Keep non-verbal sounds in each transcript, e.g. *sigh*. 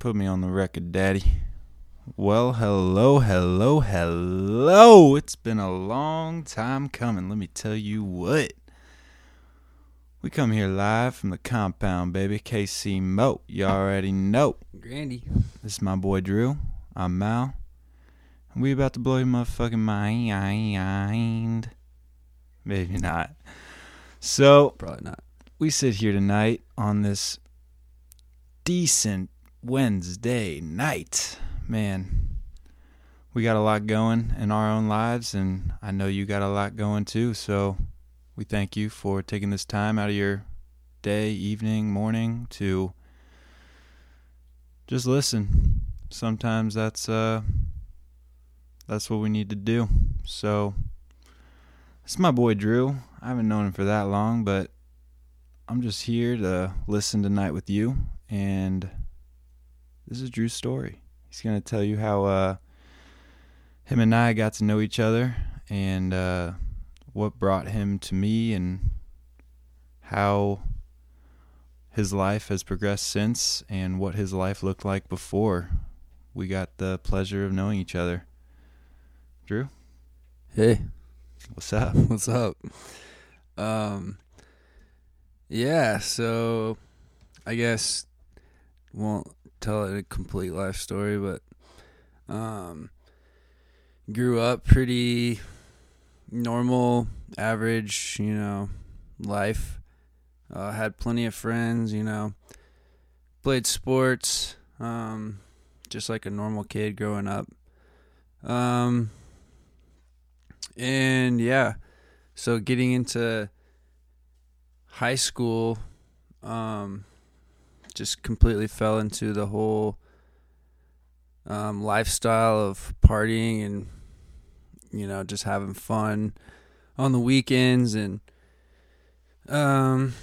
Put me on the record, Daddy. Well, hello, hello, hello. It's been a long time coming. Let me tell you what. We come here live from the compound, baby. KC Mo. You already know. Grandy. This is my boy Drew. I'm Mal. And we about to blow your motherfucking mind. Maybe not. So, Probably not. we sit here tonight on this decent Wednesday night. Man, we got a lot going in our own lives, and I know you got a lot going too. So, we thank you for taking this time out of your day, evening, morning to just listen. Sometimes that's uh that's what we need to do. So, it's my boy Drew. I haven't known him for that long, but I'm just here to listen tonight with you, and this is Drew's story. He's gonna tell you how uh, him and I got to know each other, and uh, what brought him to me, and how his life has progressed since, and what his life looked like before we got the pleasure of knowing each other. Drew, Hey, what's up? *laughs* what's up? Um, yeah. So, I guess won't tell a complete life story, but um, grew up pretty normal, average, you know, life. Uh, had plenty of friends, you know. Played sports, um, just like a normal kid growing up. Um, and yeah, so getting into high school, um, just completely fell into the whole um, lifestyle of partying and you know just having fun on the weekends and um,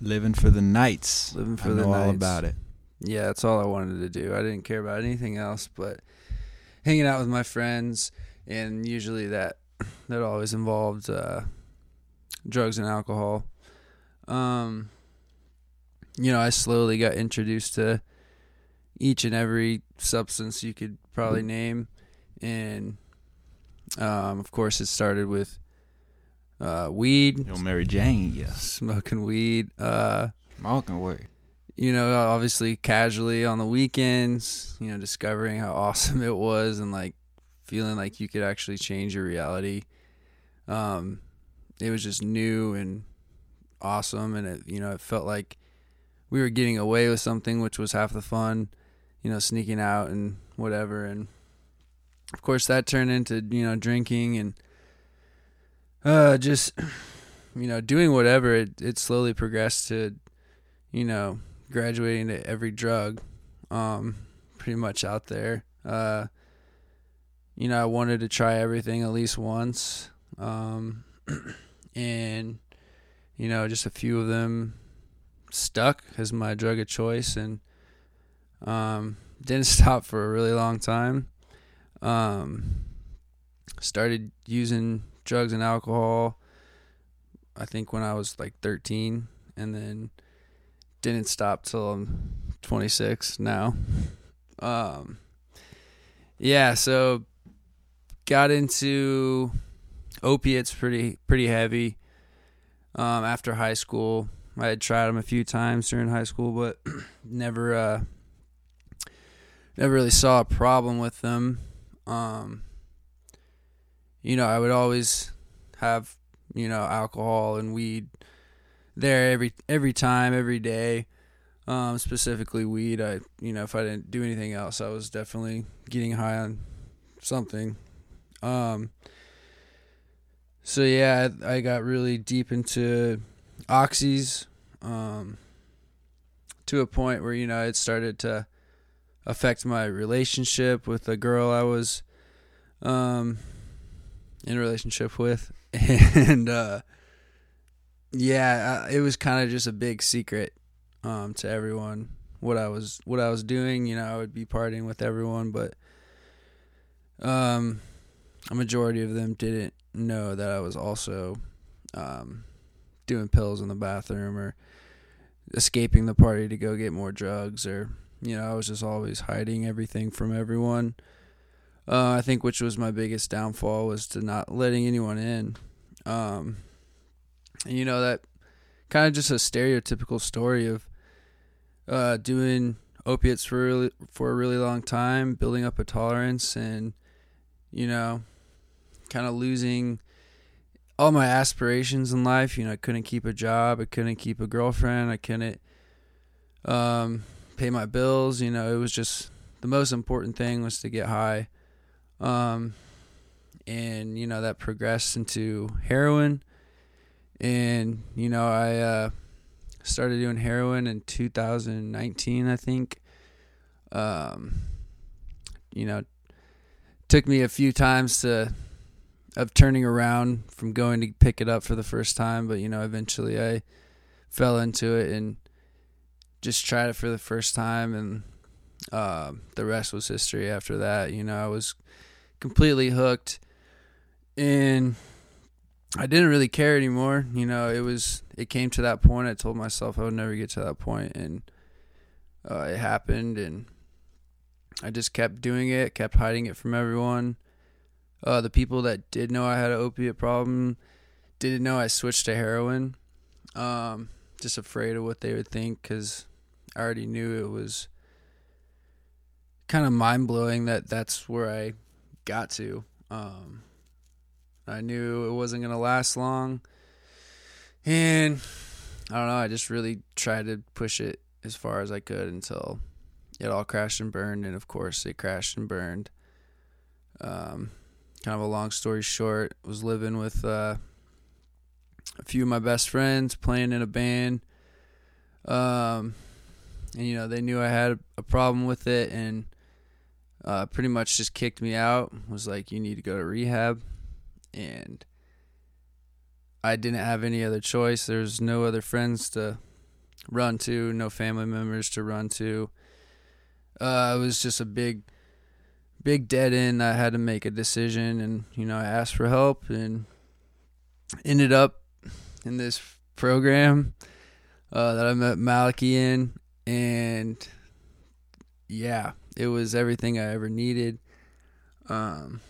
Living for the nights. Living for I the know all about it. yeah, that's all I wanted to do. I didn't care about anything else but hanging out with my friends, and usually that that always involved uh, drugs and alcohol. Um, you know, I slowly got introduced to each and every substance you could probably name, and um, of course, it started with uh, weed, You know, Mary Jane, yeah. smoking weed. Uh, Smoking away. you know, obviously casually on the weekends, you know, discovering how *laughs* awesome it was and like feeling like you could actually change your reality. Um, it was just new and awesome, and it, you know, it felt like we were getting away with something, which was half the fun, you know, sneaking out and whatever. And of course, that turned into, you know, drinking and uh, just, *sighs* you know, doing whatever. It, it slowly progressed to, you know, graduating to every drug, um, pretty much out there. Uh, you know, I wanted to try everything at least once, um, *clears throat* and you know, just a few of them stuck as my drug of choice, and um, *laughs* didn't stop for a really long time. Um, started using drugs and alcohol. I think when I was like 13, and then didn't stop till I'm 26 now. Um, yeah, so got into opiates pretty pretty heavy um, after high school. I had tried them a few times during high school, but *clears throat* never uh, never really saw a problem with them. Um, you know, I would always have you know alcohol and weed there every every time, every day. Um, specifically weed. I you know if I didn't do anything else, I was definitely getting high on something. Um, so yeah, I, I got really deep into oxys, um, to a point where you know it started to affect my relationship with the girl I was um, in a relationship with, *laughs* and uh, yeah, it was kind of just a big secret um, to everyone what I was what I was doing. You know, I would be partying with everyone, but um, a majority of them didn't know that I was also um, doing pills in the bathroom or escaping the party to go get more drugs or you know, I was just always hiding everything from everyone. Uh, I think which was my biggest downfall was to not letting anyone in. Um, and you know that kind of just a stereotypical story of uh, doing opiates for really, for a really long time, building up a tolerance, and you know, kind of losing all my aspirations in life. You know, I couldn't keep a job, I couldn't keep a girlfriend, I couldn't um, pay my bills. You know, it was just the most important thing was to get high. Um, and you know that progressed into heroin, and you know I uh, started doing heroin in 2019, I think. Um, you know, took me a few times to of turning around from going to pick it up for the first time, but you know, eventually I fell into it and just tried it for the first time, and uh, the rest was history. After that, you know, I was completely hooked, and I didn't really care anymore. You know, it was it came to that point. I told myself I would never get to that point, and uh, it happened, and I just kept doing it, kept hiding it from everyone. Uh, the people that did know I had an opiate problem didn't know I switched to heroin. Um, just afraid of what they would think because I already knew it was kind of mind blowing that that's where I got to. Um, I knew it wasn't going to last long. And I don't know, I just really tried to push it as far as I could until it all crashed and burned. And of course, it crashed and burned. Um, kind of a long story short, was living with uh, a few of my best friends, playing in a band. Um, and you know they knew I had a problem with it, and uh, pretty much just kicked me out. Was like, you need to go to rehab, and I didn't have any other choice. There's no other friends to run to, no family members to run to. Uh, it was just a big, big dead end. I had to make a decision, and you know I asked for help, and ended up in this program uh, that I met Malachi in, and yeah, it was everything I ever needed. Um,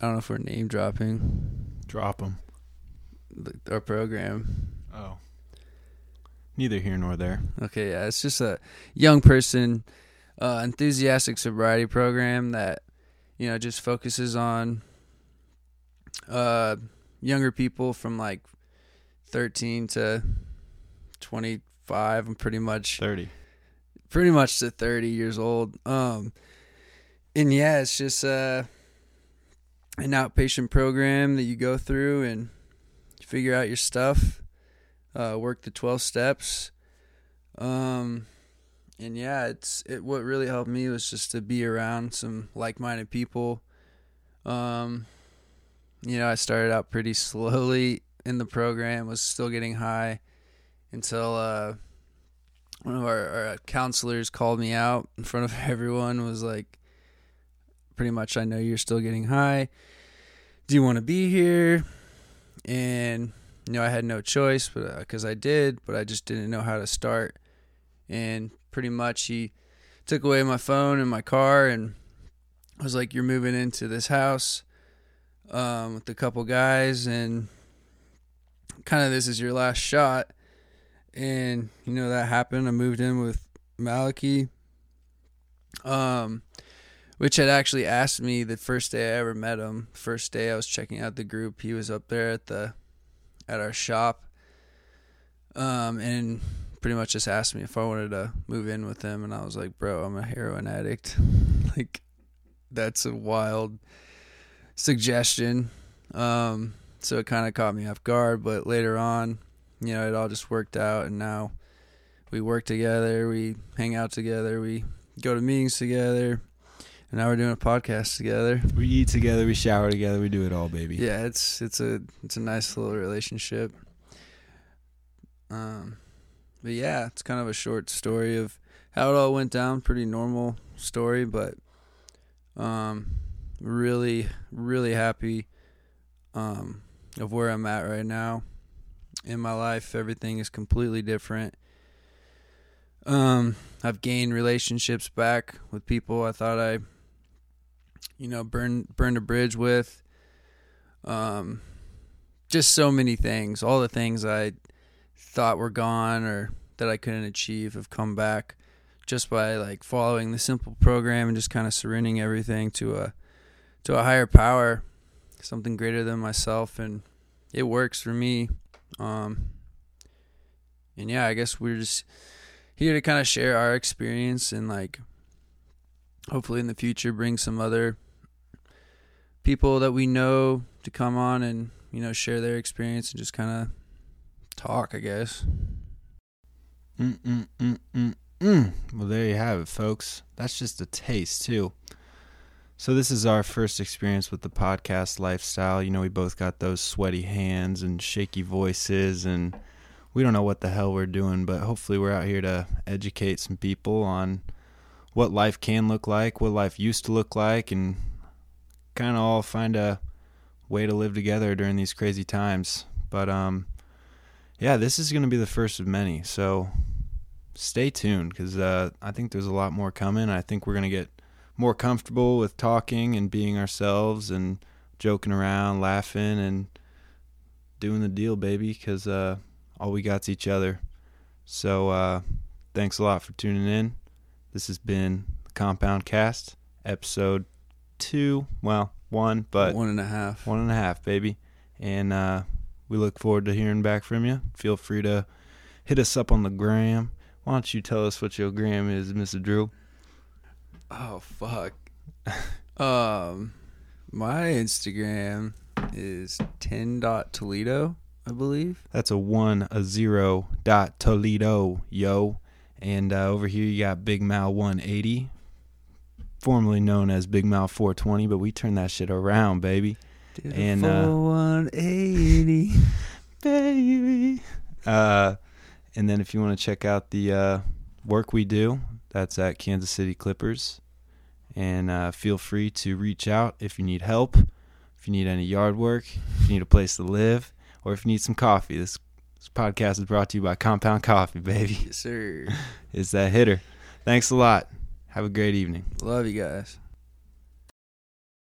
I don't know if we're name dropping. Drop them. Our program. Oh. Neither here nor there. Okay, yeah, it's just a young person, uh, enthusiastic sobriety program that you know just focuses on uh, younger people from like thirteen to twenty five. I'm pretty much 30. pretty much to 30 years old. Um, and yeah, it's just uh, an outpatient program that you go through and figure out your stuff, uh, work the 12 steps. Um, and yeah, it's it. What really helped me was just to be around some like-minded people. Um, you know, I started out pretty slowly in the program, was still getting high until uh, one of our, our counselors called me out in front of *laughs* everyone. Was like, pretty much, I know you're still getting high. Do you want to be here? And you know, I had no choice, but because I did, but I just didn't know how to start. And pretty much, he took away my phone and my car, and was like, "You're moving into this house." Um, with a couple guys, and kind of this is your last shot and you know that happened. I moved in with Malachi, um, which had actually asked me the first day I ever met him. First day I was checking out the group, he was up there at the at our shop, um, and pretty much just asked me if I wanted to move in with him, and I was like, "Bro, I'm a heroin addict." *laughs* like, that's a wild suggestion. Um, so it kind of caught me off guard, but later on you know, it all just worked out, and now we work together, we hang out together, we go to meetings together, and now we're doing a podcast together. We eat together, we shower together, we do it all, baby. Yeah, it's it's a it's a nice little relationship. Um, but yeah, it's kind of a short story of how it all went down. Pretty normal story, but um, really really happy um of where I'm at right now in my life. Everything is completely different. Um, I've gained relationships back with people I thought I, you know, burned burned a bridge with. Um, just so many things. All the things I thought were gone or that I couldn't achieve have come back just by like following the simple program and just kind of surrendering everything to a to a higher power, something greater than myself, and it works for me. Um, and yeah, I guess we're just here to kind of share our experience and like hopefully in the future bring some other people that we know to come on and you know share their experience and just kind of talk, I guess. Mm mm mm mm mm. Well, there you have it, folks. That's just a taste too. So this is our first experience with the podcast lifestyle. You know, we both got those sweaty hands and shaky voices and we don't know what the hell we're doing, but hopefully we're out here to educate some people on what life can look like, what life used to look like and kind of all find a way to live together during these crazy times. But um yeah, this is going to be the first of many. So stay tuned cuz uh I think there's a lot more coming. I think we're going to get more comfortable with talking and being ourselves and joking around, laughing, and doing the deal, baby, because uh, all we got's each other. So uh, thanks a lot for tuning in. This has been the Compound Cast, episode two. Well, one, but one and a half. One and a half, baby. And uh, we look forward to hearing back from you. Feel free to hit us up on the gram. Why don't you tell us what your gram is, Mr. Drew? Oh fuck. *laughs* um, my Instagram is ten dot Toledo, I believe. That's a one a zero dot Toledo, yo. And uh, over here you got Big Mal 180, formerly known as Big Mal 420, but we turned that shit around, baby. And, uh, full 180. *laughs* baby. Uh, and then if you want to check out the uh, work we do, that's at Kansas City Clippers. And uh, feel free to reach out if you need help, if you need any yard work, if you need a place to live, or if you need some coffee. This, this podcast is brought to you by Compound Coffee, baby. yes, sir. *laughs* It's that hitter. Thanks a lot. Have a great evening. Love you guys.